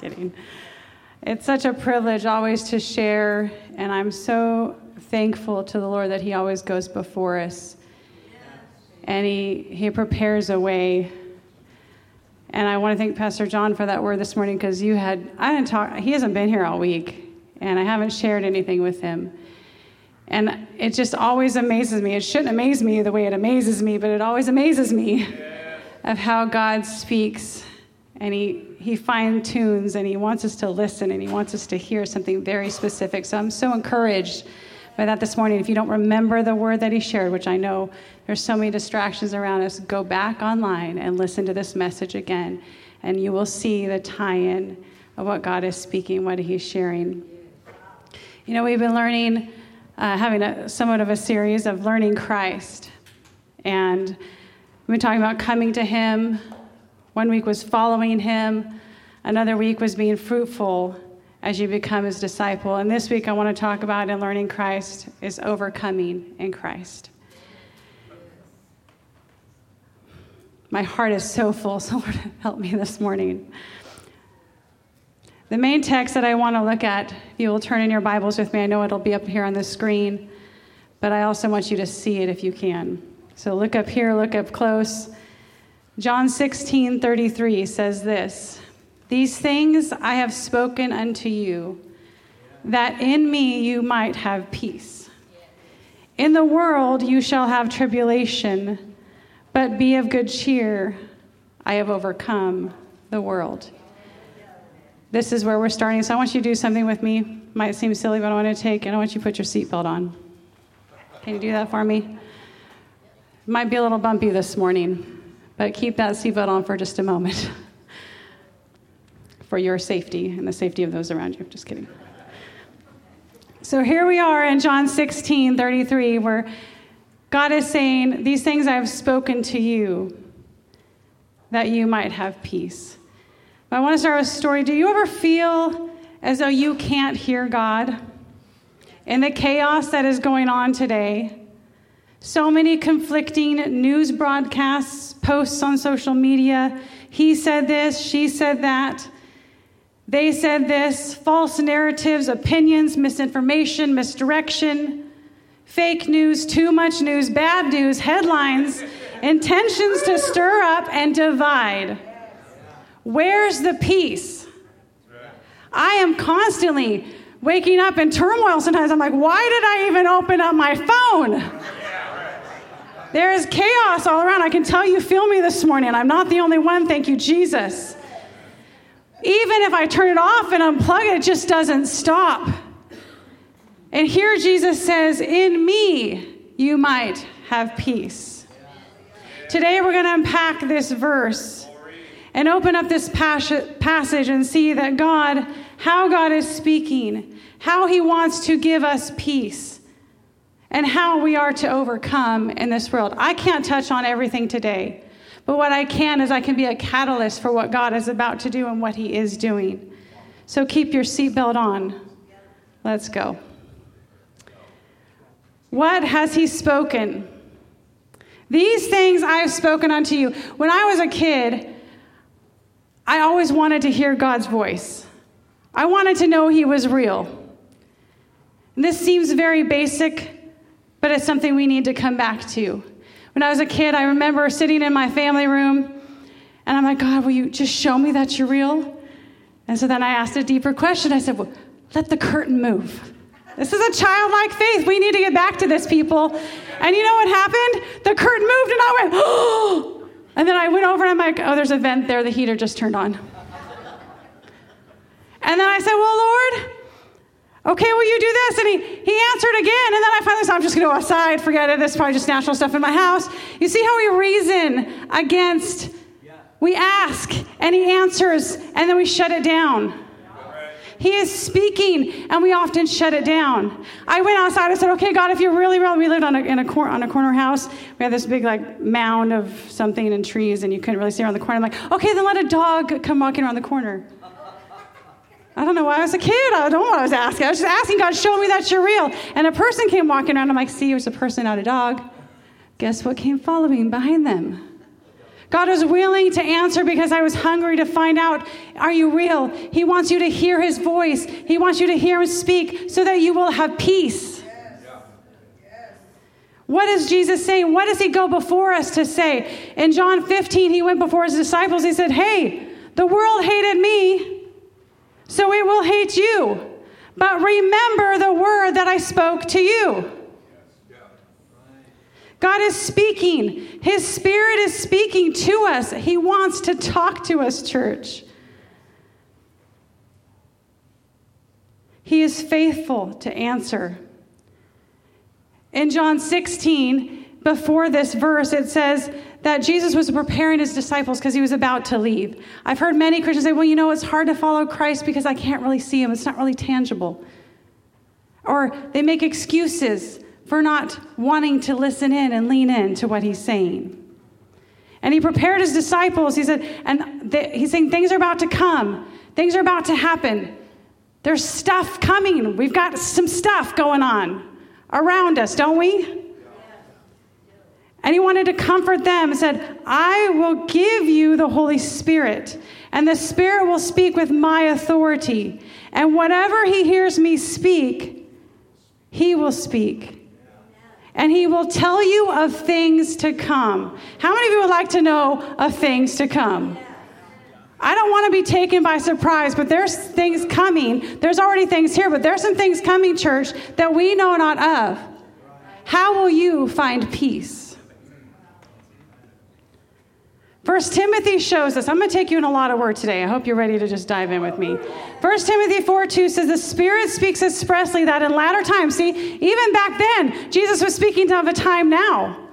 Kidding. It's such a privilege always to share, and I'm so thankful to the Lord that He always goes before us. And He, he prepares a way. And I want to thank Pastor John for that word this morning because you had, I didn't talk, he hasn't been here all week, and I haven't shared anything with him. And it just always amazes me. It shouldn't amaze me the way it amazes me, but it always amazes me of how God speaks and he, he fine tunes and he wants us to listen and he wants us to hear something very specific. So I'm so encouraged by that this morning. If you don't remember the word that he shared, which I know there's so many distractions around us, go back online and listen to this message again, and you will see the tie in of what God is speaking, what he's sharing. You know, we've been learning, uh, having a, somewhat of a series of learning Christ. And we've been talking about coming to him, one week was following him, another week was being fruitful as you become his disciple. And this week I want to talk about in learning Christ is overcoming in Christ. My heart is so full, so Lord, help me this morning. The main text that I want to look at, you will turn in your Bibles with me, I know it'll be up here on the screen, but I also want you to see it if you can. So look up here, look up close. John 16, 33 says this These things I have spoken unto you, that in me you might have peace. In the world you shall have tribulation, but be of good cheer. I have overcome the world. This is where we're starting. So I want you to do something with me. Might seem silly, but I want to take and I want you to put your seatbelt on. Can you do that for me? Might be a little bumpy this morning. But keep that seatbelt on for just a moment for your safety and the safety of those around you. Just kidding. So here we are in John 16 33, where God is saying, These things I have spoken to you that you might have peace. But I want to start with a story. Do you ever feel as though you can't hear God? In the chaos that is going on today, so many conflicting news broadcasts, posts on social media. He said this, she said that. They said this, false narratives, opinions, misinformation, misdirection, fake news, too much news, bad news, headlines, intentions to stir up and divide. Where's the peace? I am constantly waking up in turmoil sometimes. I'm like, why did I even open up my phone? There is chaos all around. I can tell you feel me this morning. I'm not the only one. Thank you, Jesus. Even if I turn it off and unplug it, it just doesn't stop. And here Jesus says, In me you might have peace. Today we're going to unpack this verse and open up this passage and see that God, how God is speaking, how he wants to give us peace and how we are to overcome in this world. I can't touch on everything today, but what I can is I can be a catalyst for what God is about to do and what He is doing. So keep your seatbelt on. Let's go. What has He spoken? These things I have spoken unto you. When I was a kid, I always wanted to hear God's voice. I wanted to know He was real. And this seems very basic, but it's something we need to come back to. When I was a kid, I remember sitting in my family room, and I'm like, God, will you just show me that you're real? And so then I asked a deeper question. I said, Well, let the curtain move. This is a childlike faith. We need to get back to this, people. And you know what happened? The curtain moved, and I went, Oh! And then I went over and I'm like, Oh, there's a vent there. The heater just turned on. And then I said, Well, Lord, Okay, will you do this? And he, he answered again. And then I finally said, I'm just going to go outside, forget it. This is probably just natural stuff in my house. You see how we reason against, we ask, and he answers, and then we shut it down. He is speaking, and we often shut it down. I went outside. I said, "Okay, God, if you're really real, we lived on a, in a cor- on a corner house. We had this big like mound of something and trees, and you couldn't really see around the corner. I'm like, okay, then let a dog come walking around the corner. I don't know why I was a kid. I don't know what I was asking. I was just asking God, show me that you're real. And a person came walking around. I'm like, see, it was a person, not a dog. Guess what came following behind them? God was willing to answer because I was hungry to find out are you real? He wants you to hear his voice. He wants you to hear him speak so that you will have peace. What is Jesus saying? What does he go before us to say? In John 15, he went before his disciples. He said, Hey, the world hated me, so it will hate you. But remember the word that I spoke to you. God is speaking. His Spirit is speaking to us. He wants to talk to us, church. He is faithful to answer. In John 16, before this verse, it says that Jesus was preparing his disciples because he was about to leave. I've heard many Christians say, well, you know, it's hard to follow Christ because I can't really see him, it's not really tangible. Or they make excuses for not wanting to listen in and lean in to what he's saying. And he prepared his disciples. He said, and he's saying things are about to come, things are about to happen. There's stuff coming. We've got some stuff going on around us, don't we? And he wanted to comfort them and said, I will give you the Holy Spirit, and the Spirit will speak with my authority. And whatever he hears me speak, he will speak and he will tell you of things to come. How many of you would like to know of things to come? I don't want to be taken by surprise, but there's things coming. There's already things here, but there's some things coming, church, that we know not of. How will you find peace? First Timothy shows us. I'm going to take you in a lot of work today. I hope you're ready to just dive in with me. First Timothy 4 2 says, The Spirit speaks expressly that in latter times, see, even back then, Jesus was speaking of a time now.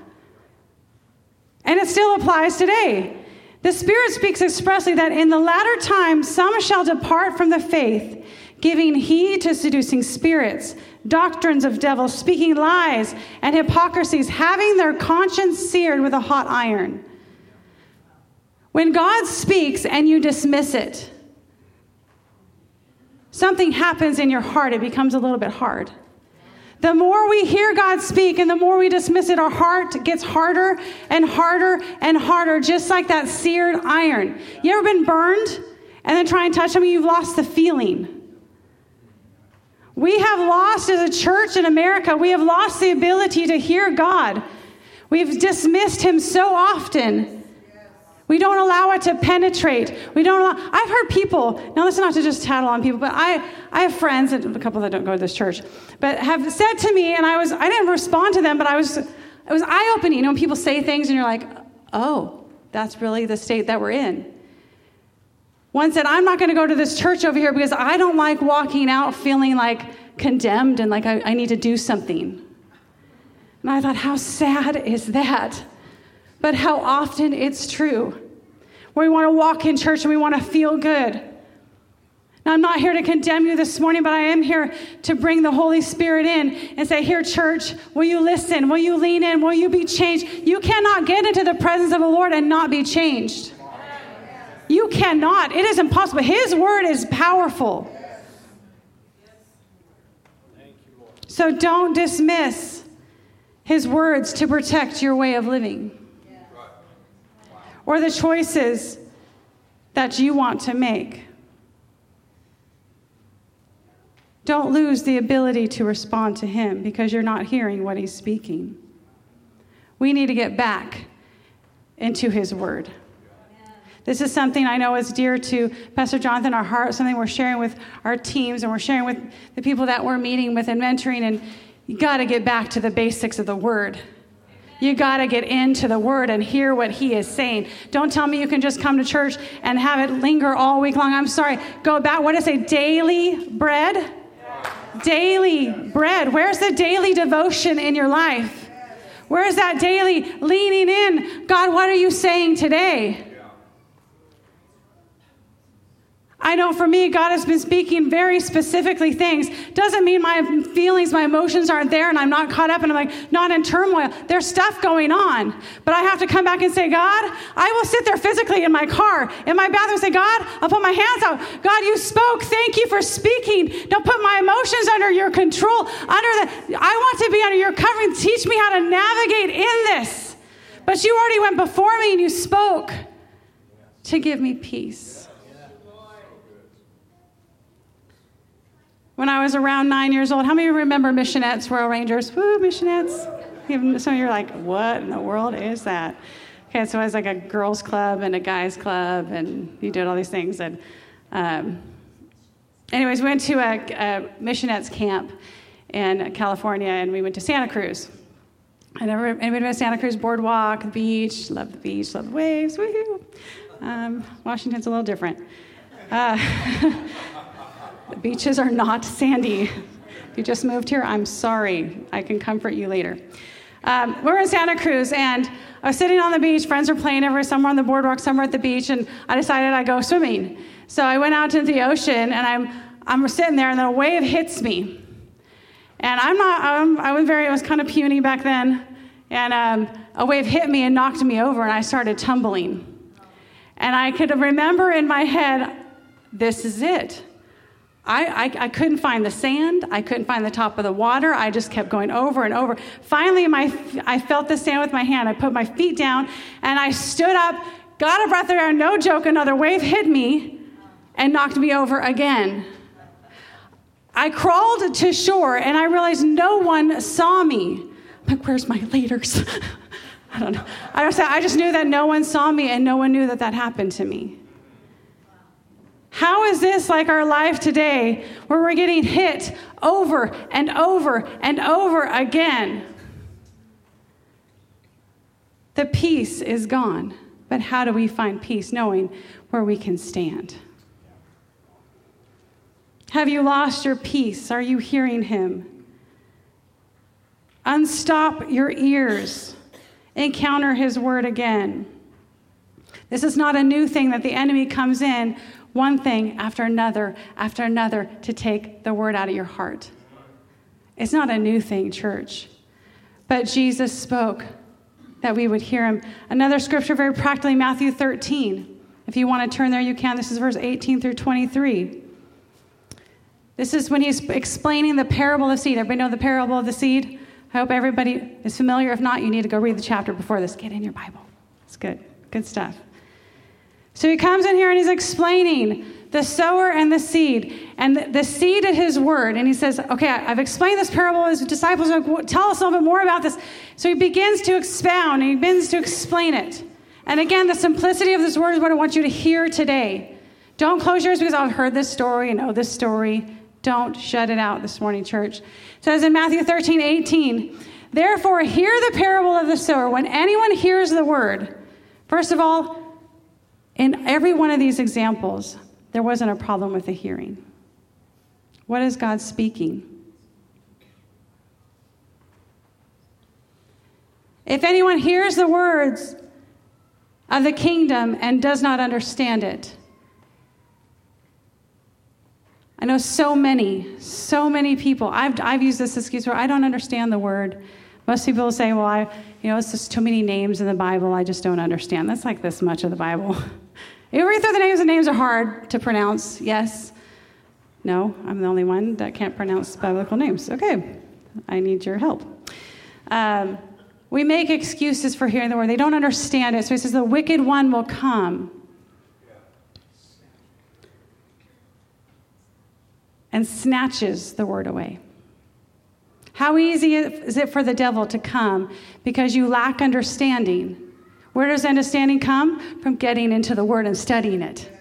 And it still applies today. The Spirit speaks expressly that in the latter times, some shall depart from the faith, giving heed to seducing spirits, doctrines of devils, speaking lies and hypocrisies, having their conscience seared with a hot iron when God speaks and you dismiss it, something happens in your heart. It becomes a little bit hard. The more we hear God speak and the more we dismiss it, our heart gets harder and harder and harder, just like that seared iron. You ever been burned and then try and touch something? You've lost the feeling. We have lost as a church in America, we have lost the ability to hear God. We've dismissed Him so often we don't allow it to penetrate. We don't allow, I've heard people, now this is not to just tattle on people, but I, I have friends, and a couple that don't go to this church, but have said to me, and I was, I didn't respond to them, but I was, it was eye-opening. You know, when people say things and you're like, oh, that's really the state that we're in. One said, I'm not going to go to this church over here because I don't like walking out feeling like condemned and like I, I need to do something. And I thought, how sad is that? But how often it's true. Where we want to walk in church and we want to feel good. Now, I'm not here to condemn you this morning, but I am here to bring the Holy Spirit in and say, Here, church, will you listen? Will you lean in? Will you be changed? You cannot get into the presence of the Lord and not be changed. You cannot. It is impossible. His word is powerful. So don't dismiss his words to protect your way of living or the choices that you want to make. Don't lose the ability to respond to Him because you're not hearing what He's speaking. We need to get back into His Word. This is something I know is dear to Pastor Jonathan, our heart, something we're sharing with our teams and we're sharing with the people that we're meeting with and mentoring. And you got to get back to the basics of the Word. You got to get into the word and hear what he is saying. Don't tell me you can just come to church and have it linger all week long. I'm sorry. Go back. What is it? Daily bread? Daily bread. Where's the daily devotion in your life? Where's that daily leaning in? God, what are you saying today? I know for me, God has been speaking very specifically things. Doesn't mean my feelings, my emotions aren't there and I'm not caught up and I'm like not in turmoil. There's stuff going on. But I have to come back and say, God, I will sit there physically in my car, in my bathroom, and say, God, I'll put my hands out. God, you spoke. Thank you for speaking. Don't put my emotions under your control. Under the I want to be under your covering. Teach me how to navigate in this. But you already went before me and you spoke to give me peace. When I was around nine years old, how many remember Missionettes, Royal Rangers? Woo, Missionettes. Some of you are like, what in the world is that? Okay, so it was like a girls' club and a guys' club, and you did all these things. And um, anyways, we went to a, a Missionettes camp in California, and we went to Santa Cruz. I never, anybody been to Santa Cruz Boardwalk, the beach, love the beach, love the waves, woohoo. Um, Washington's a little different. Uh, the beaches are not sandy. If you just moved here, I'm sorry. I can comfort you later. Um, we're in Santa Cruz, and I was sitting on the beach. Friends were playing over somewhere on the boardwalk, somewhere at the beach, and I decided I'd go swimming. So I went out into the ocean, and I'm, I'm sitting there, and then a wave hits me. And I'm not, um, I was very, I was kind of puny back then. And um, a wave hit me and knocked me over, and I started tumbling. And I could remember in my head, this is it. I, I, I, couldn't find the sand. I couldn't find the top of the water. I just kept going over and over. Finally, my, I felt the sand with my hand. I put my feet down and I stood up, got a breath of air. No joke, another wave hit me and knocked me over again. I crawled to shore and I realized no one saw me. I'm like, where's my leaders? I don't know. I just, I just knew that no one saw me and no one knew that that happened to me. How is this like our life today where we're getting hit over and over and over again? The peace is gone. But how do we find peace knowing where we can stand? Have you lost your peace? Are you hearing him? Unstop your ears. Encounter his word again. This is not a new thing that the enemy comes in one thing after another after another to take the word out of your heart. It's not a new thing, church. But Jesus spoke that we would hear him. Another scripture, very practically, Matthew 13. If you want to turn there, you can. This is verse 18 through 23. This is when he's explaining the parable of the seed. Everybody know the parable of the seed? I hope everybody is familiar. If not, you need to go read the chapter before this. Get in your Bible. It's good. Good stuff. So he comes in here and he's explaining the sower and the seed, and the seed is his word. And he says, Okay, I've explained this parable. His disciples tell us a little bit more about this. So he begins to expound and he begins to explain it. And again, the simplicity of this word is what I want you to hear today. Don't close yours because I've heard this story and know this story. Don't shut it out this morning, church. It says in Matthew 13, 18, Therefore, hear the parable of the sower. When anyone hears the word, first of all, in every one of these examples, there wasn't a problem with the hearing. What is God speaking? If anyone hears the words of the kingdom and does not understand it, I know so many, so many people. I've, I've used this excuse where I don't understand the word. Most people say, well, I, you know, it's just too many names in the Bible. I just don't understand. That's like this much of the Bible. you read through the names, the names are hard to pronounce. Yes. No, I'm the only one that can't pronounce biblical names. Okay. I need your help. Um, we make excuses for hearing the word. They don't understand it. So he says, the wicked one will come and snatches the word away. How easy is it for the devil to come because you lack understanding? Where does understanding come? From getting into the word and studying it.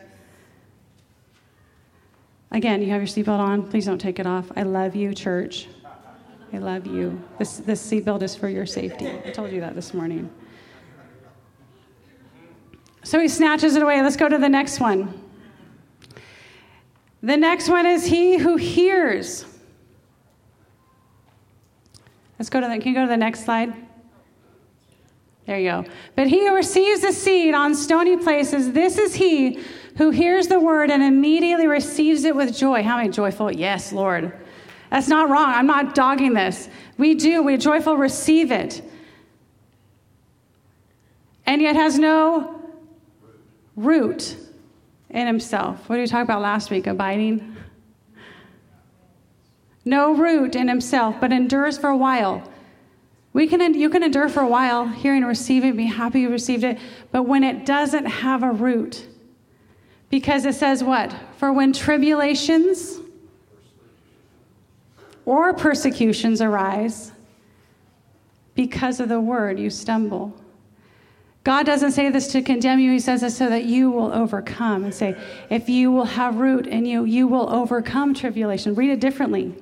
Again, you have your seatbelt on. Please don't take it off. I love you, church. I love you. This, this seatbelt is for your safety. I told you that this morning. So he snatches it away. Let's go to the next one. The next one is he who hears. Let's go to the, can you go to the next slide? There you go. But he who receives the seed on stony places, this is he who hears the word and immediately receives it with joy. How many joyful? Yes, Lord. That's not wrong. I'm not dogging this. We do. We joyful receive it. And yet has no root in himself. What did we talk about last week? Abiding? No root in himself, but endures for a while. We can, you can endure for a while, hearing and receiving, be happy you received it, but when it doesn't have a root, because it says what? For when tribulations or persecutions arise, because of the word, you stumble. God doesn't say this to condemn you. He says this so that you will overcome and say, if you will have root in you, you will overcome tribulation. Read it differently.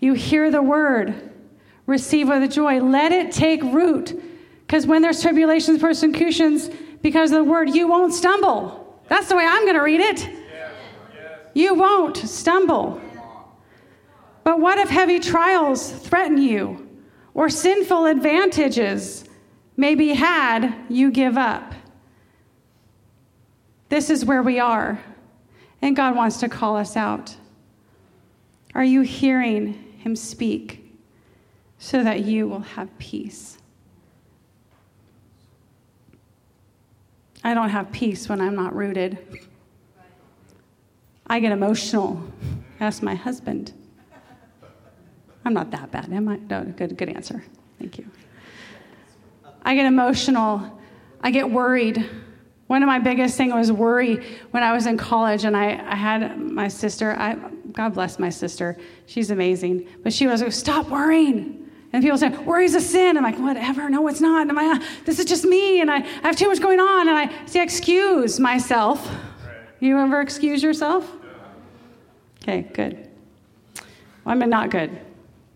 You hear the word, receive with joy. Let it take root. Because when there's tribulations, persecutions, because of the word, you won't stumble. That's the way I'm going to read it. You won't stumble. But what if heavy trials threaten you or sinful advantages may be had, you give up? This is where we are, and God wants to call us out. Are you hearing Him speak? So that you will have peace. I don't have peace when I'm not rooted. I get emotional. Ask my husband. I'm not that bad, am I? No, good, good answer. Thank you. I get emotional. I get worried. One of my biggest things was worry when I was in college, and I, I had my sister. I, God bless my sister. She's amazing. But she was like, stop worrying. And people say, worry's a sin. I'm like, whatever. No, it's not. Am I, ah, this is just me, and I, I have too much going on. And I see, I excuse myself. You ever excuse yourself? Okay, good. Well, I'm not good.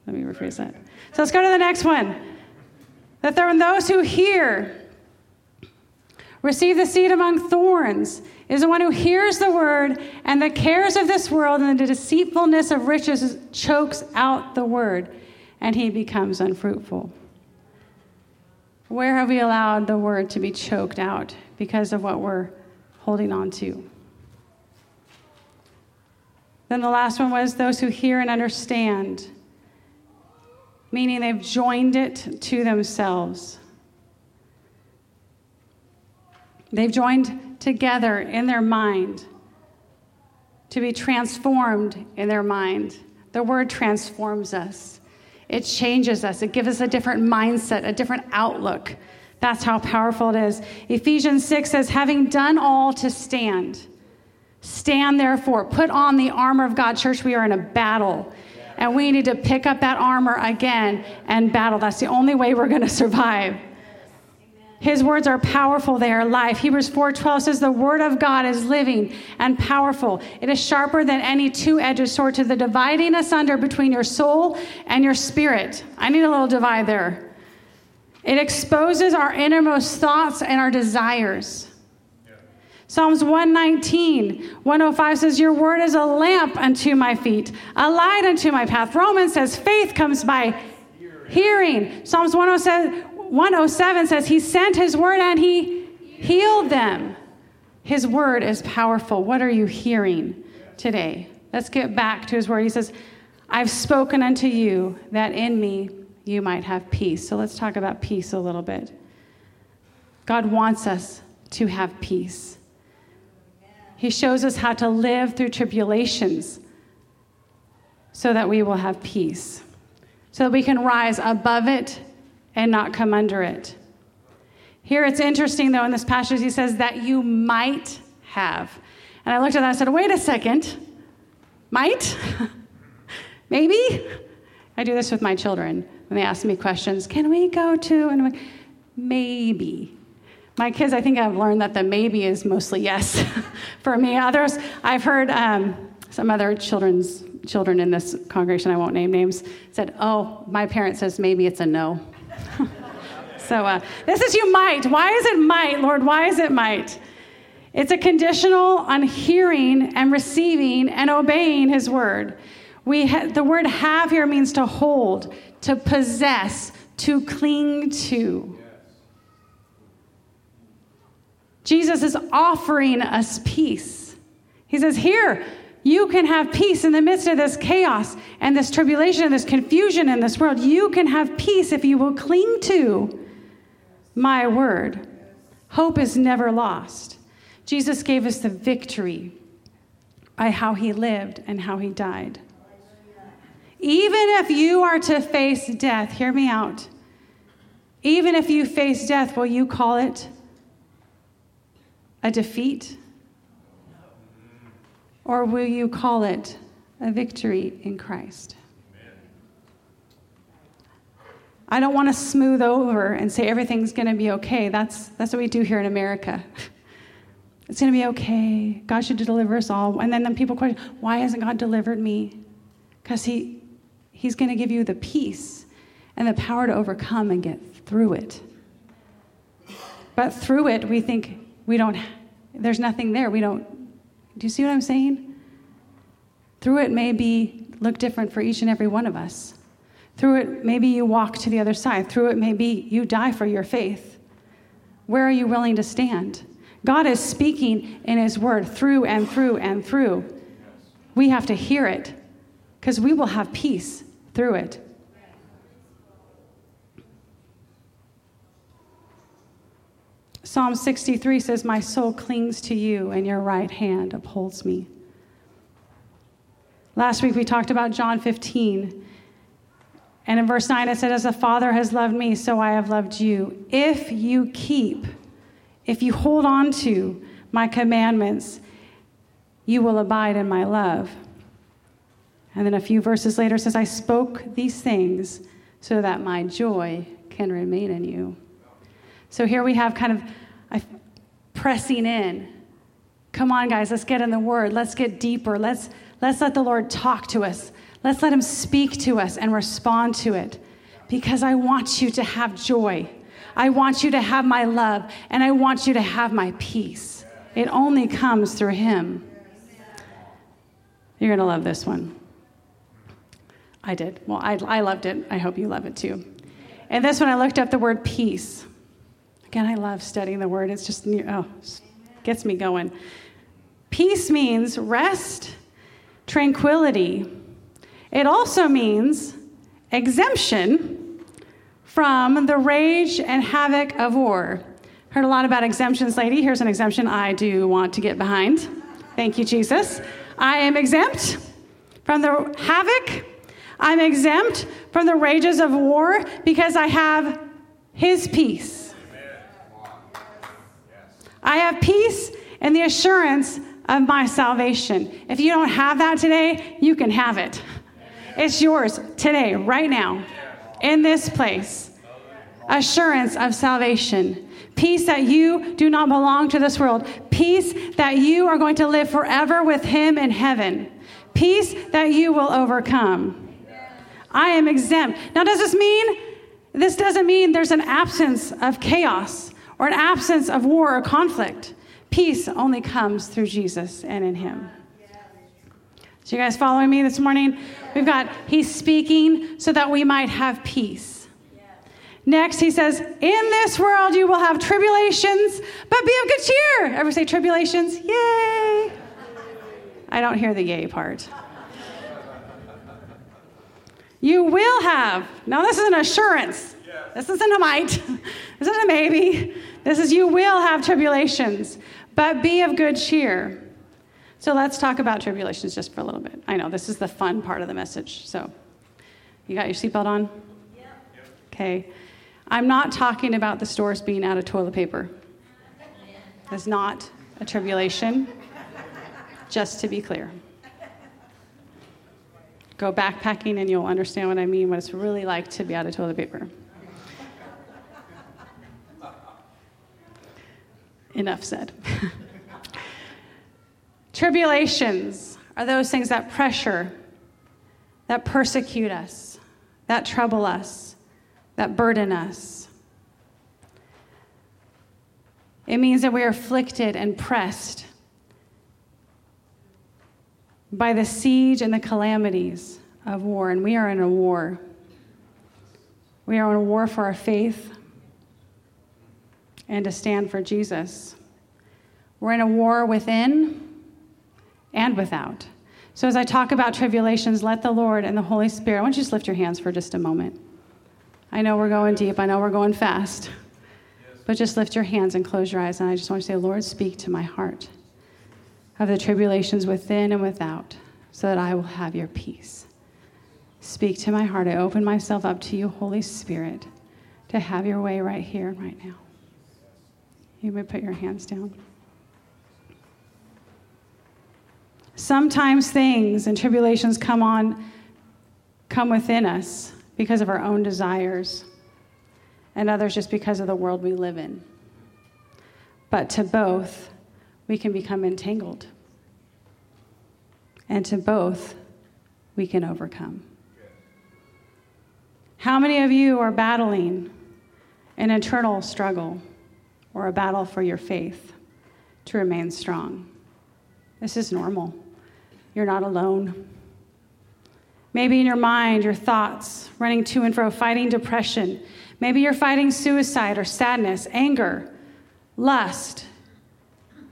Let me rephrase that. So let's go to the next one. That there are those who hear, receive the seed among thorns, is the one who hears the word, and the cares of this world and the deceitfulness of riches chokes out the word and he becomes unfruitful. Where have we allowed the word to be choked out because of what we're holding on to? Then the last one was those who hear and understand, meaning they've joined it to themselves. They've joined together in their mind to be transformed in their mind. The word transforms us. It changes us, it gives us a different mindset, a different outlook. That's how powerful it is. Ephesians 6 says, having done all to stand, stand therefore, put on the armor of God. Church, we are in a battle. And we need to pick up that armor again and battle. That's the only way we're going to survive. His words are powerful, they are life. Hebrews 4:12 says the word of God is living and powerful. It is sharper than any two-edged sword to the dividing asunder between your soul and your spirit. I need a little divide there. It exposes our innermost thoughts and our desires. Psalms 119, 105 says, Your word is a lamp unto my feet, a light unto my path. Romans says, Faith comes by hearing. Psalms 107, 107 says, He sent His word and He healed them. His word is powerful. What are you hearing today? Let's get back to His word. He says, I've spoken unto you that in me you might have peace. So let's talk about peace a little bit. God wants us to have peace. He shows us how to live through tribulations so that we will have peace, so that we can rise above it and not come under it. Here it's interesting, though, in this passage, he says that you might have. And I looked at that and I said, wait a second. Might? Maybe? I do this with my children when they ask me questions. Can we go to? And I'm like, maybe. My kids, I think I've learned that the maybe is mostly yes for me. Others, I've heard um, some other children's children in this congregation, I won't name names, said, "Oh, my parent says maybe it's a no." so uh, this is you might. Why is it might, Lord? Why is it might? It's a conditional on hearing and receiving and obeying His word. We ha- the word have here means to hold, to possess, to cling to. Jesus is offering us peace. He says, Here, you can have peace in the midst of this chaos and this tribulation and this confusion in this world. You can have peace if you will cling to my word. Hope is never lost. Jesus gave us the victory by how he lived and how he died. Even if you are to face death, hear me out. Even if you face death, will you call it a defeat? Or will you call it a victory in Christ? I don't want to smooth over and say everything's going to be okay. That's, that's what we do here in America. It's going to be okay. God should deliver us all. And then, then people question, why hasn't God delivered me? Because he, He's going to give you the peace and the power to overcome and get through it. But through it, we think we don't, there's nothing there. We don't, do you see what I'm saying? Through it may be look different for each and every one of us. Through it, maybe you walk to the other side. Through it, maybe you die for your faith. Where are you willing to stand? God is speaking in His word through and through and through. We have to hear it because we will have peace through it. Psalm 63 says, My soul clings to you, and your right hand upholds me. Last week we talked about John 15. And in verse 9 it said, As the Father has loved me, so I have loved you. If you keep if you hold on to my commandments, you will abide in my love. And then a few verses later says, I spoke these things so that my joy can remain in you. So here we have kind of pressing in. Come on, guys, let's get in the word. Let's get deeper. Let's, let's let the Lord talk to us. Let's let him speak to us and respond to it because I want you to have joy. I want you to have my love and I want you to have my peace. It only comes through Him. You're going to love this one. I did. Well, I, I loved it. I hope you love it too. And this one, I looked up the word peace. Again, I love studying the word. It's just, oh, gets me going. Peace means rest, tranquility. It also means exemption from the rage and havoc of war. Heard a lot about exemptions, lady. Here's an exemption I do want to get behind. Thank you, Jesus. I am exempt from the havoc. I'm exempt from the rages of war because I have His peace. I have peace and the assurance of my salvation. If you don't have that today, you can have it. It's yours today, right now, in this place assurance of salvation. Peace that you do not belong to this world. Peace that you are going to live forever with Him in heaven. Peace that you will overcome. I am exempt. Now, does this mean, this doesn't mean there's an absence of chaos or an absence of war or conflict. Peace only comes through Jesus and in Him. So, you guys following me this morning? We've got He's speaking so that we might have peace. Next, he says, In this world you will have tribulations, but be of good cheer. Ever say tribulations? Yay! I don't hear the yay part. You will have. Now, this is an assurance. This isn't a might. This isn't a maybe. This is you will have tribulations, but be of good cheer. So let's talk about tribulations just for a little bit. I know this is the fun part of the message. So, you got your seatbelt on? Yeah. Okay. I'm not talking about the stores being out of toilet paper. That's not a tribulation, just to be clear. Go backpacking and you'll understand what I mean, what it's really like to be out of toilet paper. Enough said. Tribulations are those things that pressure, that persecute us, that trouble us that burden us. It means that we are afflicted and pressed by the siege and the calamities of war, and we are in a war. We are in a war for our faith and to stand for Jesus. We're in a war within and without. So, as I talk about tribulations, let the Lord and the Holy Spirit, why don't you just lift your hands for just a moment? I know we're going deep, I know we're going fast. But just lift your hands and close your eyes. And I just want to say, Lord, speak to my heart of the tribulations within and without, so that I will have your peace. Speak to my heart. I open myself up to you, Holy Spirit, to have your way right here, and right now. You may put your hands down. Sometimes things and tribulations come on, come within us because of our own desires, and others just because of the world we live in. But to both, we can become entangled. And to both, we can overcome. How many of you are battling an internal struggle or a battle for your faith to remain strong? This is normal. You're not alone. Maybe in your mind, your thoughts running to and fro, fighting depression. Maybe you're fighting suicide or sadness, anger, lust.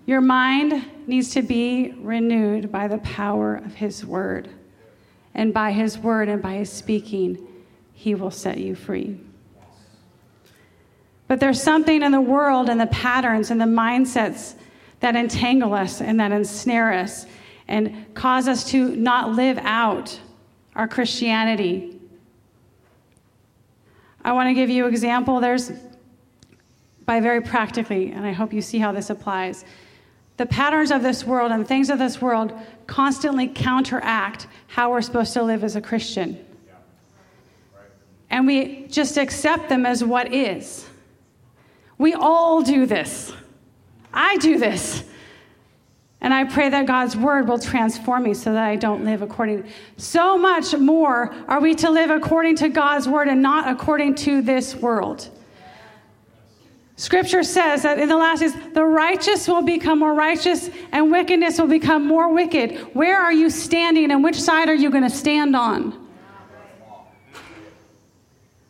Your mind needs to be renewed by the power of His Word. And by His Word and by His speaking, He will set you free. But there's something in the world and the patterns and the mindsets that entangle us and that ensnare us and cause us to not live out our Christianity. I want to give you an example. There's, by very practically, and I hope you see how this applies. The patterns of this world and things of this world constantly counteract how we're supposed to live as a Christian. And we just accept them as what is. We all do this. I do this. And I pray that God's word will transform me so that I don't live according. So much more are we to live according to God's word and not according to this world. Scripture says that in the last days, the righteous will become more righteous and wickedness will become more wicked. Where are you standing and which side are you going to stand on?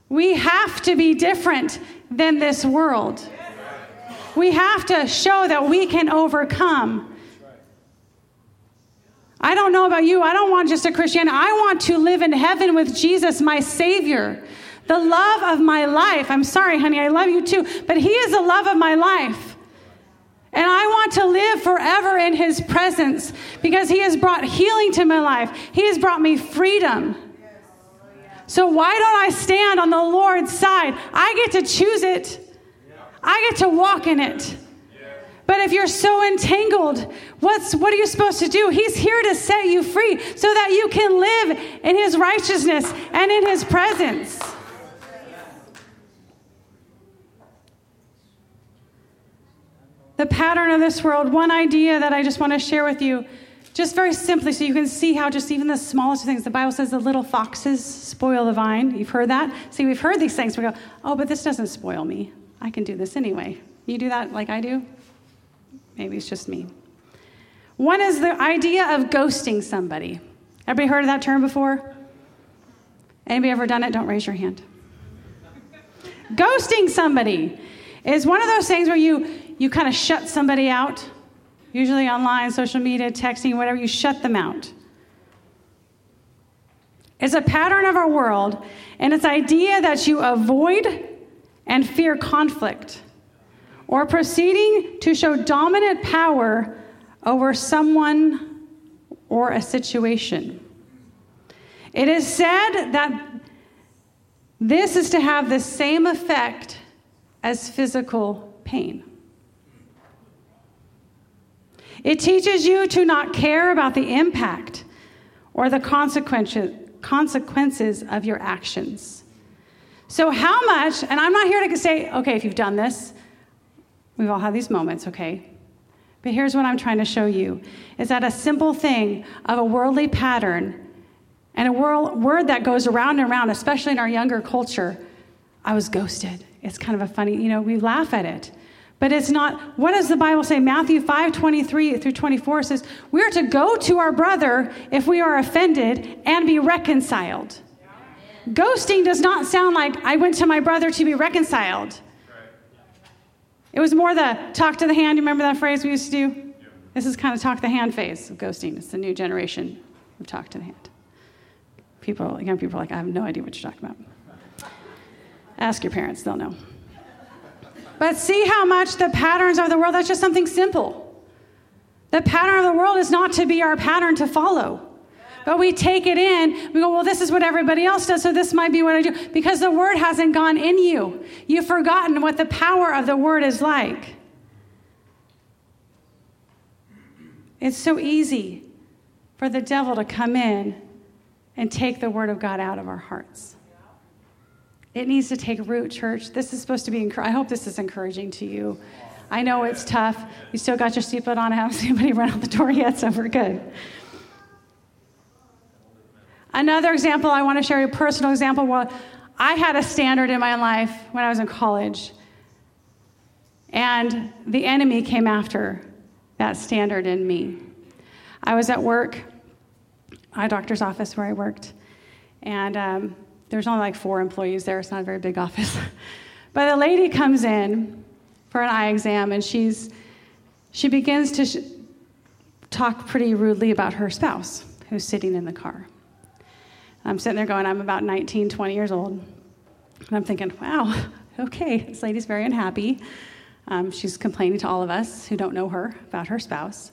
We have to be different than this world. We have to show that we can overcome. I don't know about you. I don't want just a Christian. I want to live in heaven with Jesus, my Savior, the love of my life. I'm sorry, honey, I love you too, but He is the love of my life. And I want to live forever in His presence because He has brought healing to my life, He has brought me freedom. So why don't I stand on the Lord's side? I get to choose it, I get to walk in it. But if you're so entangled, what's, what are you supposed to do? He's here to set you free so that you can live in His righteousness and in His presence. The pattern of this world, one idea that I just want to share with you, just very simply, so you can see how just even the smallest things, the Bible says the little foxes spoil the vine. You've heard that? See, we've heard these things. We go, oh, but this doesn't spoil me. I can do this anyway. You do that like I do? Maybe it's just me. One is the idea of ghosting somebody. Everybody heard of that term before? Anybody ever done it? Don't raise your hand. ghosting somebody is one of those things where you, you kind of shut somebody out, usually online, social media, texting, whatever, you shut them out. It's a pattern of our world, and it's idea that you avoid and fear conflict or proceeding to show dominant power over someone or a situation. It is said that this is to have the same effect as physical pain. It teaches you to not care about the impact or the consequences, consequences of your actions. So, how much, and I'm not here to say, okay, if you've done this, We've all had these moments, okay? But here's what I'm trying to show you is that a simple thing of a worldly pattern and a word that goes around and around, especially in our younger culture, I was ghosted. It's kind of a funny, you know, we laugh at it. But it's not, what does the Bible say? Matthew 5 23 through 24 says, We're to go to our brother if we are offended and be reconciled. Ghosting does not sound like I went to my brother to be reconciled. It was more the talk to the hand. You remember that phrase we used to do? Yeah. This is kind of talk the hand phase of ghosting. It's the new generation of talk to the hand. People, young people are like, I have no idea what you're talking about. Ask your parents, they'll know. But see how much the patterns of the world, that's just something simple. The pattern of the world is not to be our pattern to follow. But we take it in. We go, well, this is what everybody else does, so this might be what I do. Because the word hasn't gone in you. You've forgotten what the power of the word is like. It's so easy for the devil to come in and take the word of God out of our hearts. It needs to take root, church. This is supposed to be, I hope this is encouraging to you. I know it's tough. You still got your seatbelt on. I haven't seen anybody run out the door yet, so we're good. Another example I want to share, a personal example. Well, I had a standard in my life when I was in college, and the enemy came after that standard in me. I was at work, a doctor's office where I worked, and um, there's only like four employees there. It's not a very big office. but a lady comes in for an eye exam, and she's she begins to sh- talk pretty rudely about her spouse who's sitting in the car. I'm sitting there going, I'm about 19, 20 years old. And I'm thinking, wow, okay, this lady's very unhappy. Um, she's complaining to all of us who don't know her about her spouse.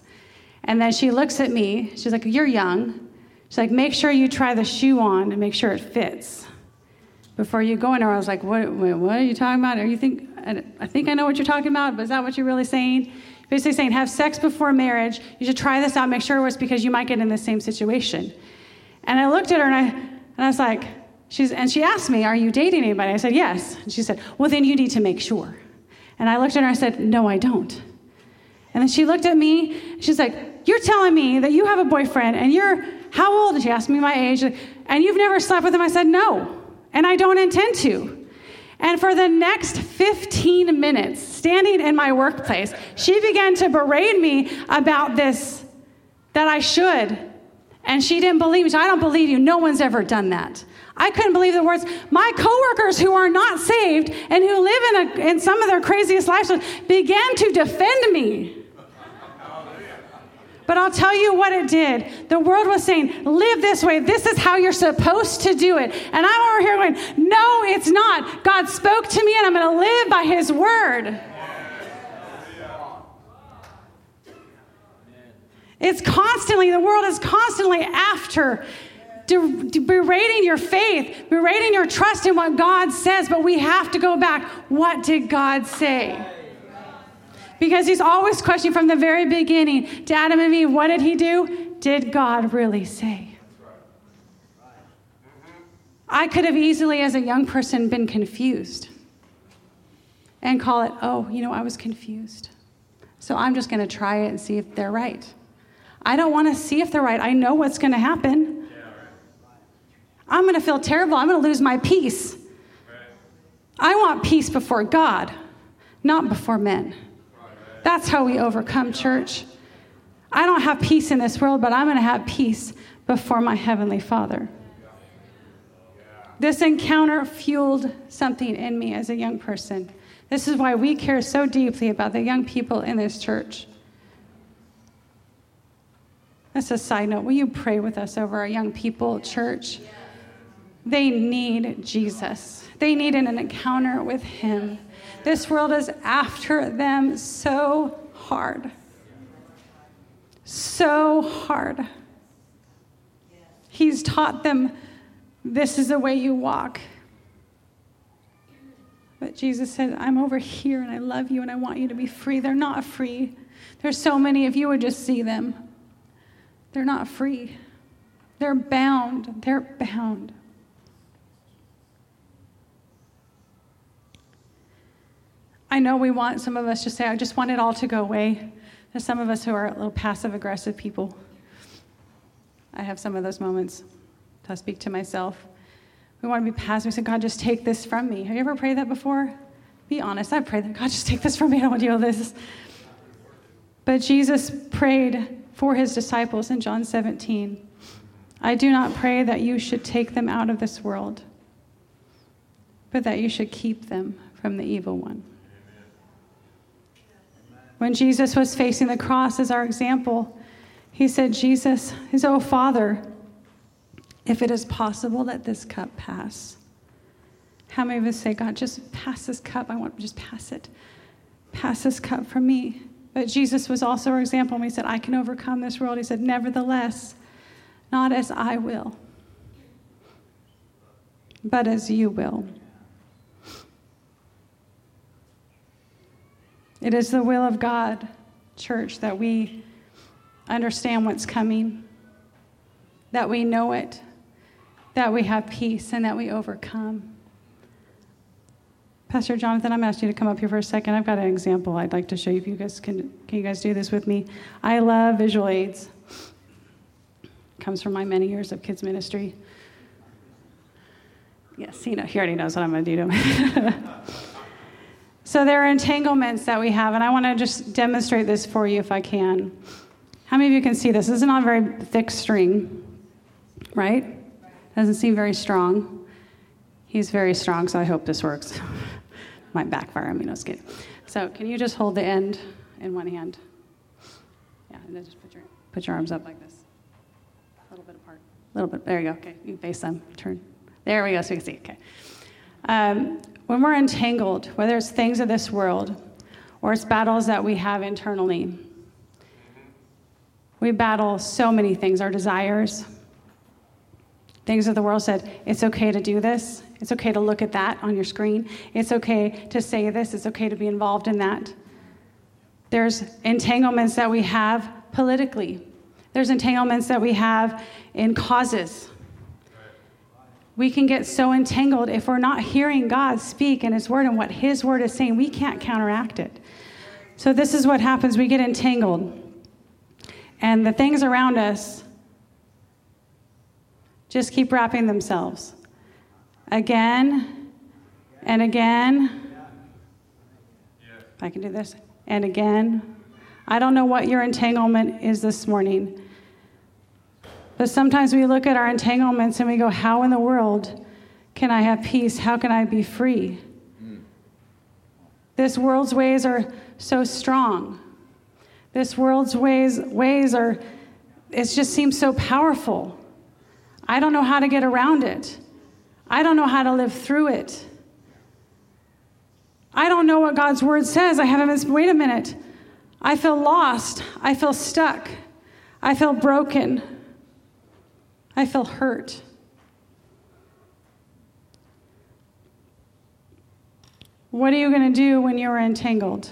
And then she looks at me. She's like, You're young. She's like, Make sure you try the shoe on and make sure it fits before you go in there. I was like, What, wait, what are you talking about? Are you think, I think I know what you're talking about, but is that what you're really saying? Basically saying, Have sex before marriage. You should try this out, make sure it works because you might get in the same situation. And I looked at her and I, and I was like, She's, and she asked me, Are you dating anybody? I said, Yes. And she said, Well, then you need to make sure. And I looked at her and I said, No, I don't. And then she looked at me. She's like, You're telling me that you have a boyfriend and you're how old? And she asked me my age. And you've never slept with him? I said, No. And I don't intend to. And for the next 15 minutes, standing in my workplace, she began to berate me about this, that I should. And she didn't believe me. So I don't believe you. No one's ever done that. I couldn't believe the words. My coworkers who are not saved and who live in, a, in some of their craziest lifestyles began to defend me. But I'll tell you what it did. The world was saying, live this way. This is how you're supposed to do it. And I'm over here going, no, it's not. God spoke to me and I'm going to live by his word. It's constantly, the world is constantly after berating your faith, berating your trust in what God says, but we have to go back. What did God say? Because he's always questioning from the very beginning to Adam and Eve, what did he do? Did God really say? I could have easily, as a young person, been confused and call it, oh, you know, I was confused. So I'm just going to try it and see if they're right. I don't want to see if they're right. I know what's going to happen. I'm going to feel terrible. I'm going to lose my peace. I want peace before God, not before men. That's how we overcome, church. I don't have peace in this world, but I'm going to have peace before my Heavenly Father. This encounter fueled something in me as a young person. This is why we care so deeply about the young people in this church. That's a side note. Will you pray with us over our young people, church? They need Jesus. They need an encounter with Him. This world is after them so hard. So hard. He's taught them this is the way you walk. But Jesus said, I'm over here and I love you and I want you to be free. They're not free. There's so many, if you would just see them, they're not free. They're bound. They're bound. I know we want some of us to say, I just want it all to go away. There's some of us who are a little passive aggressive people. I have some of those moments. I speak to myself. We want to be passive. We say, God, just take this from me. Have you ever prayed that before? Be honest. I've prayed that. God, just take this from me. I don't want to deal with this. But Jesus prayed for his disciples in John 17 I do not pray that you should take them out of this world, but that you should keep them from the evil one. When Jesus was facing the cross as our example, he said, Jesus, his oh Father, if it is possible, let this cup pass. How many of us say, God, just pass this cup? I want to just pass it. Pass this cup from me. But Jesus was also our example. When he said, I can overcome this world, he said, Nevertheless, Not as I will, but as you will. It is the will of God, church, that we understand what's coming, that we know it, that we have peace, and that we overcome. Pastor Jonathan, I'm asking you to come up here for a second. I've got an example I'd like to show you. If you guys can, can you guys do this with me? I love visual aids. Comes from my many years of kids ministry. Yes, you know, he already knows what I'm going to do to him. so there are entanglements that we have, and I want to just demonstrate this for you if I can. How many of you can see this? This is not a very thick string, right? Doesn't seem very strong. He's very strong, so I hope this works. Might backfire on me, no, kidding. So can you just hold the end in one hand? Yeah, and then just put your, put your arms up like this. A little bit apart. A little bit. There you go. Okay, you face them. Turn. There we go, so you can see. Okay. Um, when we're entangled, whether it's things of this world or it's battles that we have internally, we battle so many things our desires, things of the world said, it's okay to do this. It's okay to look at that on your screen. It's okay to say this. It's okay to be involved in that. There's entanglements that we have politically, there's entanglements that we have in causes. We can get so entangled if we're not hearing God speak and His word and what His word is saying, we can't counteract it. So, this is what happens we get entangled. And the things around us just keep wrapping themselves again and again. I can do this. And again. I don't know what your entanglement is this morning. But sometimes we look at our entanglements and we go, How in the world can I have peace? How can I be free? This world's ways are so strong. This world's ways, ways are, it just seems so powerful. I don't know how to get around it. I don't know how to live through it. I don't know what God's word says. I haven't been, wait a minute. I feel lost. I feel stuck. I feel broken. I feel hurt. What are you going to do when you're entangled?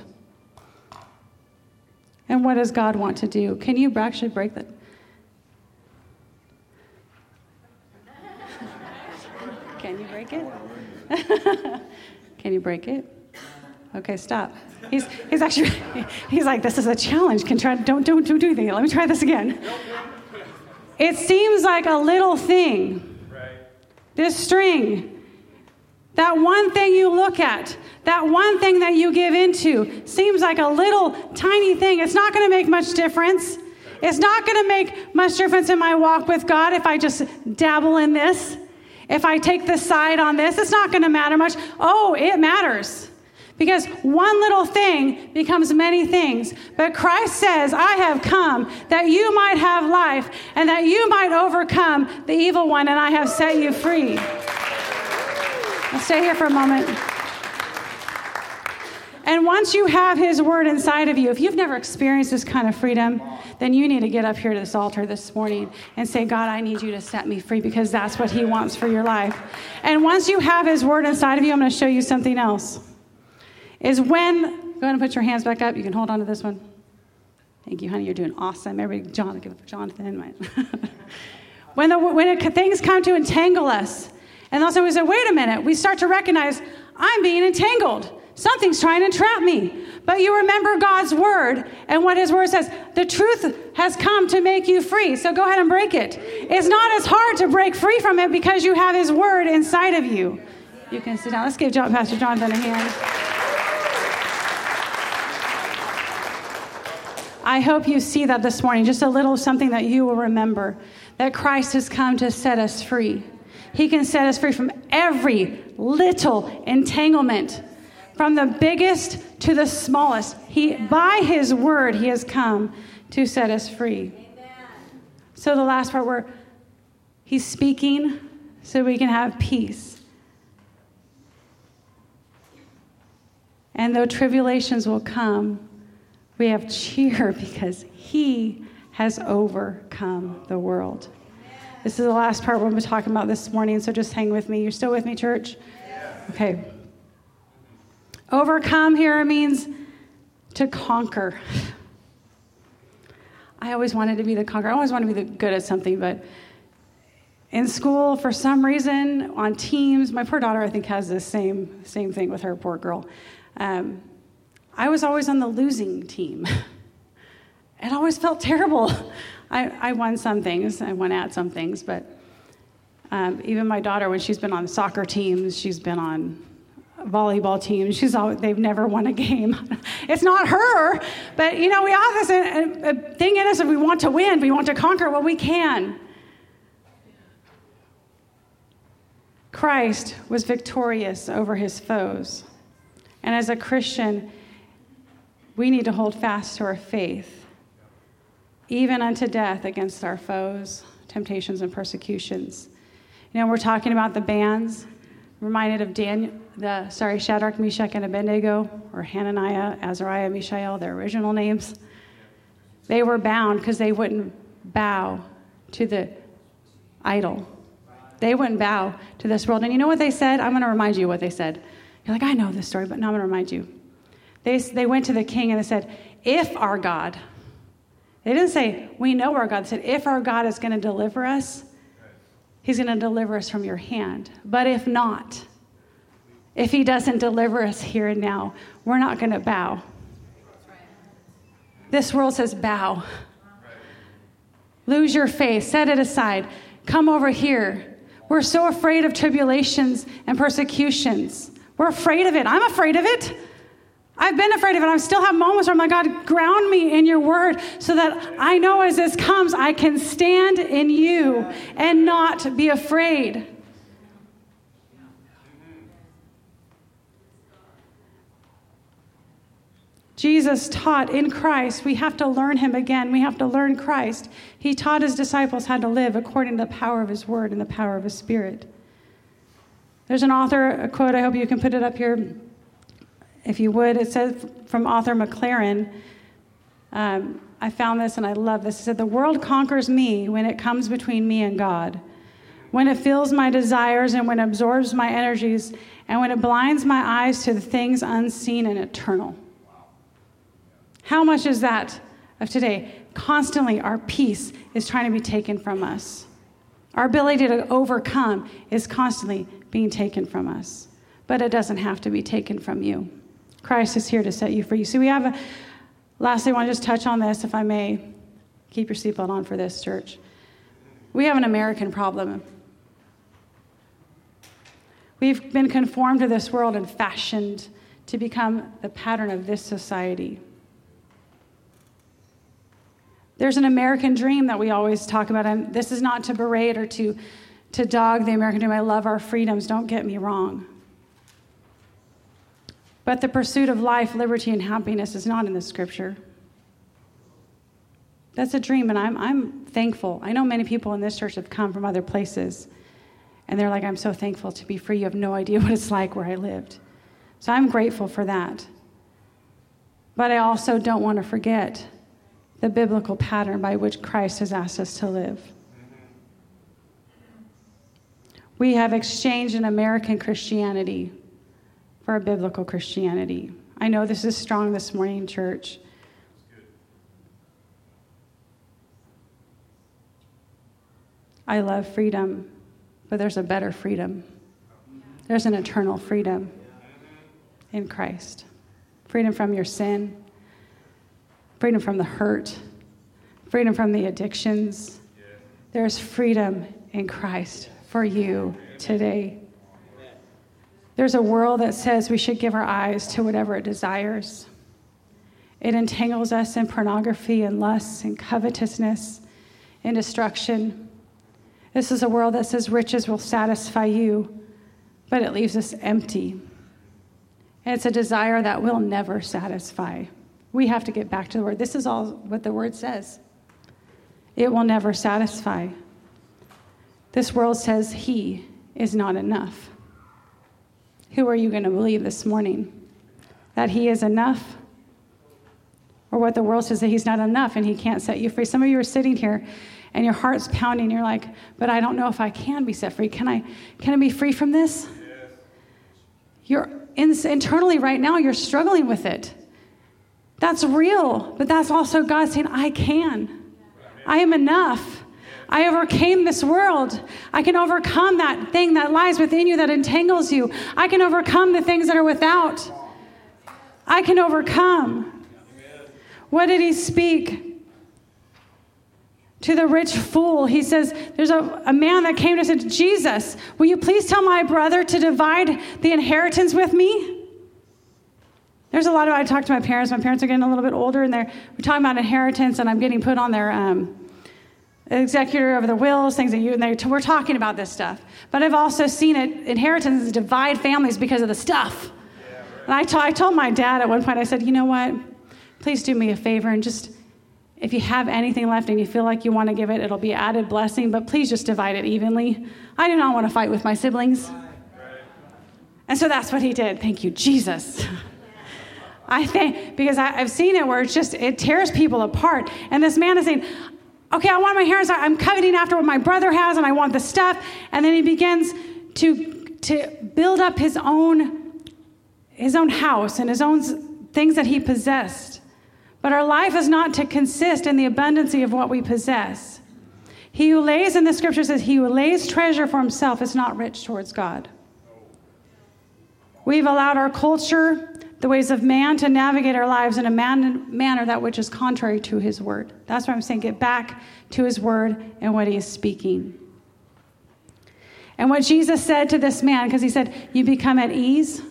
And what does God want to do? Can you actually break that? Can you break it? Can you break it? Okay, stop. He's, he's actually, he's like, this is a challenge. Can try, don't, don't, don't do anything. Let me try this again. It seems like a little thing. This string, that one thing you look at, that one thing that you give into, seems like a little tiny thing. It's not going to make much difference. It's not going to make much difference in my walk with God if I just dabble in this. If I take the side on this, it's not going to matter much. Oh, it matters. Because one little thing becomes many things. But Christ says, I have come that you might have life and that you might overcome the evil one, and I have set you free. Let's stay here for a moment. And once you have His Word inside of you, if you've never experienced this kind of freedom, then you need to get up here to this altar this morning and say, God, I need you to set me free because that's what He wants for your life. And once you have His Word inside of you, I'm going to show you something else. Is when, go ahead and put your hands back up. You can hold on to this one. Thank you, honey. You're doing awesome. Everybody, John, give it for Jonathan. when, the, when it, things come to entangle us, and also we say, wait a minute, we start to recognize I'm being entangled. Something's trying to trap me. But you remember God's word and what his word says. The truth has come to make you free. So go ahead and break it. It's not as hard to break free from it because you have his word inside of you. You can sit down. Let's give Pastor Jonathan a hand. I hope you see that this morning, just a little something that you will remember that Christ has come to set us free. He can set us free from every little entanglement from the biggest to the smallest. He, by his word, he has come to set us free. So the last part where he's speaking so we can have peace. And though tribulations will come, we have cheer because he has overcome the world. This is the last part we're going to be talking about this morning, so just hang with me. You're still with me, church? Okay. Overcome here means to conquer. I always wanted to be the conqueror. I always wanted to be good at something, but in school, for some reason, on teams, my poor daughter, I think, has the same same thing with her poor girl. Um, I was always on the losing team. it always felt terrible. I, I won some things, I won at some things, but um, even my daughter, when she's been on soccer teams, she's been on volleyball teams, she's always, they've never won a game. it's not her, but you know, we all have this a, a thing in us if we want to win, we want to conquer what we can. Christ was victorious over his foes. And as a Christian, we need to hold fast to our faith, even unto death against our foes, temptations, and persecutions. You know, we're talking about the bands, reminded of Daniel, the sorry, Shadrach, Meshach, and Abednego, or Hananiah, Azariah, Mishael, their original names. They were bound because they wouldn't bow to the idol. They wouldn't bow to this world. And you know what they said? I'm going to remind you what they said. You're like, I know this story, but now I'm going to remind you. They, they went to the king and they said, If our God, they didn't say, We know our God. They said, If our God is going to deliver us, he's going to deliver us from your hand. But if not, if he doesn't deliver us here and now, we're not going to bow. This world says, Bow. Lose your faith, set it aside, come over here. We're so afraid of tribulations and persecutions. We're afraid of it. I'm afraid of it. I've been afraid of it. I still have moments where I'm like, God, ground me in your word so that I know as this comes, I can stand in you and not be afraid. Jesus taught in Christ. We have to learn him again. We have to learn Christ. He taught his disciples how to live according to the power of his word and the power of his spirit. There's an author, a quote, I hope you can put it up here if you would. It says from author Maclaren. Um, I found this and I love this. It said, The world conquers me when it comes between me and God, when it fills my desires and when it absorbs my energies, and when it blinds my eyes to the things unseen and eternal. How much is that of today? Constantly, our peace is trying to be taken from us. Our ability to overcome is constantly being taken from us. But it doesn't have to be taken from you. Christ is here to set you free. So we have a, lastly, I want to just touch on this, if I may. Keep your seatbelt on for this, church. We have an American problem. We've been conformed to this world and fashioned to become the pattern of this society. There's an American dream that we always talk about, and this is not to berate or to, to dog the American dream. I love our freedoms, don't get me wrong. But the pursuit of life, liberty, and happiness is not in the scripture. That's a dream, and I'm, I'm thankful. I know many people in this church have come from other places, and they're like, I'm so thankful to be free. You have no idea what it's like where I lived. So I'm grateful for that. But I also don't want to forget the biblical pattern by which Christ has asked us to live. We have exchanged an American Christianity a biblical Christianity. I know this is strong this morning, church. I love freedom, but there's a better freedom. There's an eternal freedom in Christ freedom from your sin, freedom from the hurt, freedom from the addictions. There's freedom in Christ for you today. There's a world that says we should give our eyes to whatever it desires. It entangles us in pornography and lust and covetousness and destruction. This is a world that says riches will satisfy you, but it leaves us empty. And it's a desire that will never satisfy. We have to get back to the word. This is all what the word says. It will never satisfy. This world says he is not enough. Who are you going to believe this morning? That he is enough? Or what the world says that he's not enough and he can't set you free? Some of you are sitting here and your heart's pounding. You're like, but I don't know if I can be set free. Can I, can I be free from this? Yes. You're in, internally right now, you're struggling with it. That's real, but that's also God saying, I can. I am enough. I overcame this world. I can overcome that thing that lies within you that entangles you. I can overcome the things that are without. I can overcome. What did he speak? To the rich fool, he says, There's a, a man that came to say, Jesus, will you please tell my brother to divide the inheritance with me? There's a lot of, I talk to my parents. My parents are getting a little bit older, and they're, we're talking about inheritance, and I'm getting put on their um, executor of the wills, things that you, and they, we're talking about this stuff. But I've also seen it, inheritance divide families because of the stuff. And I, t- I told my dad at one point, I said, you know what? Please do me a favor and just, if you have anything left and you feel like you want to give it, it'll be added blessing, but please just divide it evenly. I do not want to fight with my siblings. And so that's what he did. Thank you, Jesus. I think, because I, have seen it where it's just, it tears people apart. And this man is saying, okay, I want my hair, I'm coveting after what my brother has, and I want the stuff. And then he begins to, to build up his own his own house and his own things that he possessed. But our life is not to consist in the abundancy of what we possess. He who lays, in the scripture says, he who lays treasure for himself is not rich towards God. We've allowed our culture, the ways of man, to navigate our lives in a man, manner that which is contrary to his word. That's why I'm saying get back to his word and what he is speaking. And what Jesus said to this man, because he said, You become at ease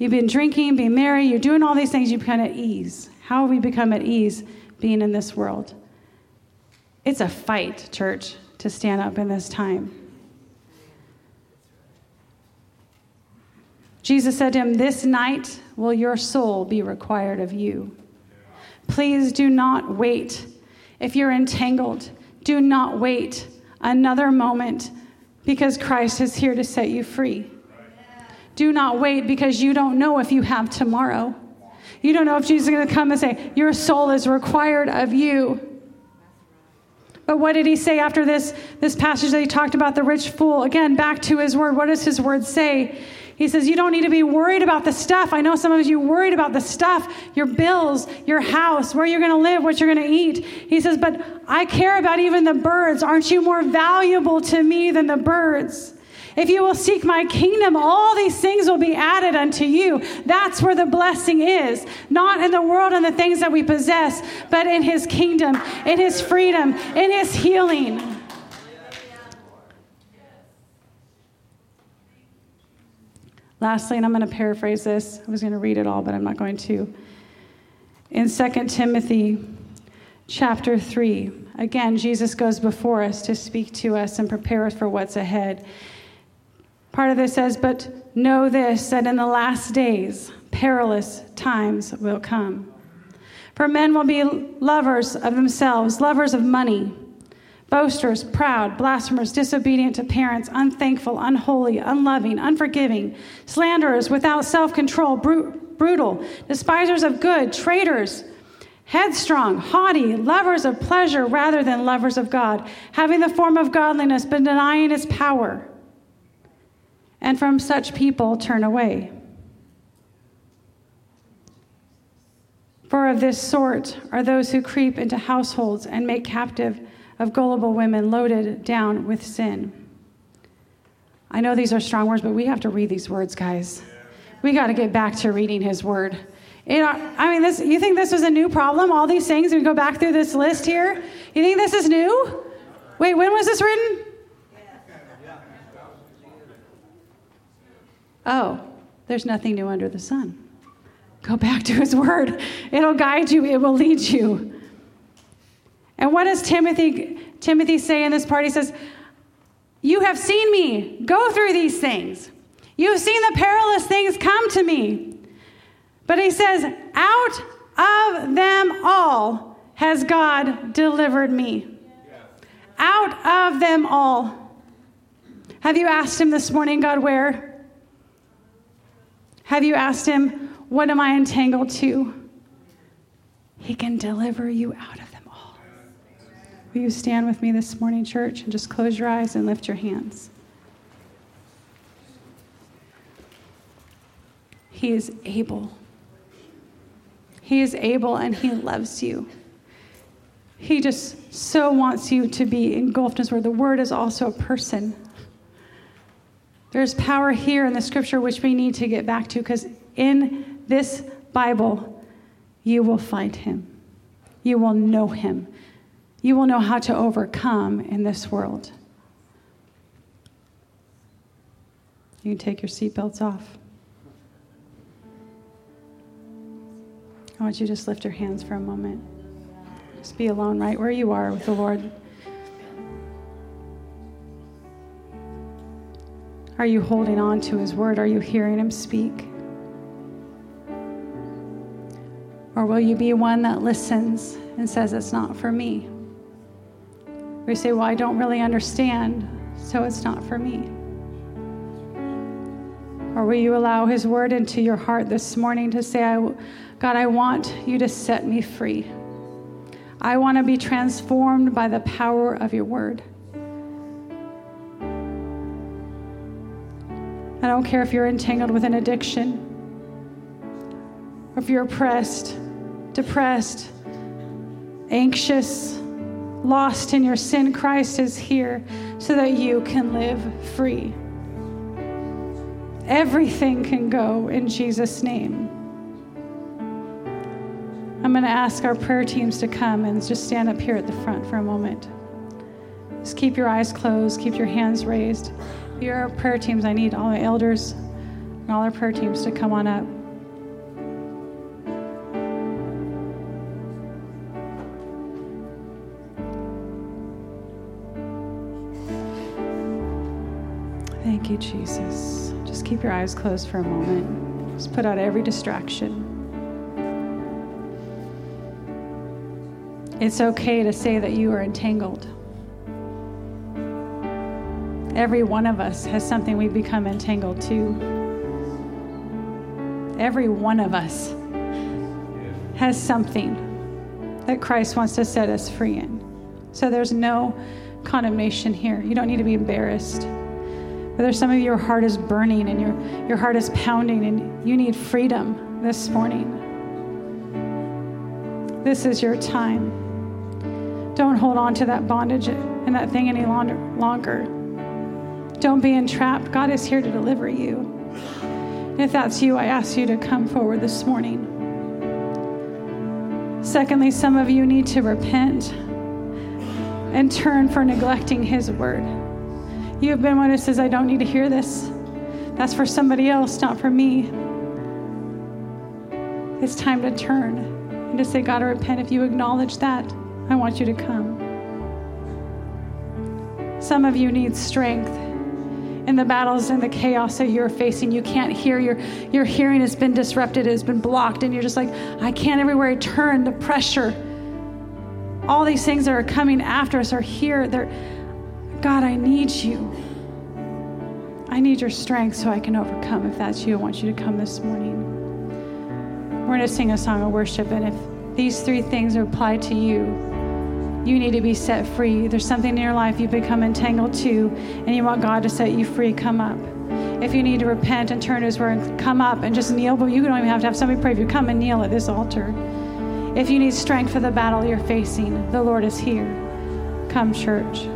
You've been drinking, being merry, you're doing all these things, you become at ease. How have we become at ease being in this world? It's a fight, church, to stand up in this time. Jesus said to him, This night will your soul be required of you. Please do not wait. If you're entangled, do not wait another moment because Christ is here to set you free. Do not wait because you don't know if you have tomorrow. You don't know if Jesus is going to come and say, Your soul is required of you. But what did he say after this, this passage that he talked about the rich fool? Again, back to his word. What does his word say? He says, You don't need to be worried about the stuff. I know some of you worried about the stuff, your bills, your house, where you're going to live, what you're going to eat. He says, But I care about even the birds. Aren't you more valuable to me than the birds? If you will seek my kingdom, all these things will be added unto you. That's where the blessing is. Not in the world and the things that we possess, but in his kingdom, in his freedom, in his healing. Lastly, and I'm going to paraphrase this. I was going to read it all, but I'm not going to. In 2 Timothy chapter 3, again, Jesus goes before us to speak to us and prepare us for what's ahead. Part of this says, But know this, that in the last days, perilous times will come. For men will be lovers of themselves, lovers of money, boasters, proud, blasphemers, disobedient to parents, unthankful, unholy, unloving, unforgiving, slanderers, without self control, brutal, despisers of good, traitors, headstrong, haughty, lovers of pleasure rather than lovers of God, having the form of godliness but denying its power and from such people turn away. For of this sort are those who creep into households and make captive of gullible women loaded down with sin. I know these are strong words, but we have to read these words, guys. We got to get back to reading his word. You know, I mean, this, you think this was a new problem? All these things, we go back through this list here. You think this is new? Wait, when was this written? Oh, there's nothing new under the sun. Go back to his word. It'll guide you, it will lead you. And what does Timothy Timothy say in this part? He says, You have seen me go through these things. You have seen the perilous things come to me. But he says, Out of them all has God delivered me. Out of them all. Have you asked him this morning, God, where? Have you asked him, What am I entangled to? He can deliver you out. Will you stand with me this morning, church, and just close your eyes and lift your hands? He is able. He is able and He loves you. He just so wants you to be engulfed in His Word. The Word is also a person. There's power here in the scripture which we need to get back to because in this Bible, you will find Him. You will know Him. You will know how to overcome in this world. You can take your seatbelts off. I want you to just lift your hands for a moment. Just be alone right where you are with the Lord. Are you holding on to His word? Are you hearing Him speak? Or will you be one that listens and says, It's not for me? You say, Well, I don't really understand, so it's not for me. Or will you allow His word into your heart this morning to say, I, God, I want you to set me free. I want to be transformed by the power of your word. I don't care if you're entangled with an addiction, or if you're oppressed, depressed, anxious, lost in your sin. Christ is here so that you can live free. Everything can go in Jesus' name. I'm going to ask our prayer teams to come and just stand up here at the front for a moment. Just keep your eyes closed, keep your hands raised. Your prayer teams, I need all the elders and all our prayer teams to come on up. You, Jesus. Just keep your eyes closed for a moment. Just put out every distraction. It's okay to say that you are entangled. Every one of us has something we've become entangled to. Every one of us has something that Christ wants to set us free in. So there's no condemnation here. You don't need to be embarrassed. Whether some of your heart is burning and your, your heart is pounding and you need freedom this morning. This is your time. Don't hold on to that bondage and that thing any longer. longer. Don't be entrapped. God is here to deliver you. If that's you, I ask you to come forward this morning. Secondly, some of you need to repent and turn for neglecting His word. You have been one who says, I don't need to hear this. That's for somebody else, not for me. It's time to turn and to say, God, I repent. If you acknowledge that, I want you to come. Some of you need strength in the battles and the chaos that you're facing. You can't hear. Your, your hearing has been disrupted, it has been blocked, and you're just like, I can't everywhere I turn. The pressure, all these things that are coming after us are here. They're, God, I need you. I need your strength so I can overcome. If that's you, I want you to come this morning. We're going to sing a song of worship, and if these three things apply to you, you need to be set free. There's something in your life you've become entangled to, and you want God to set you free, come up. If you need to repent and turn to His Word, come up and just kneel. But you don't even have to have somebody pray for you. Come and kneel at this altar. If you need strength for the battle you're facing, the Lord is here. Come, church.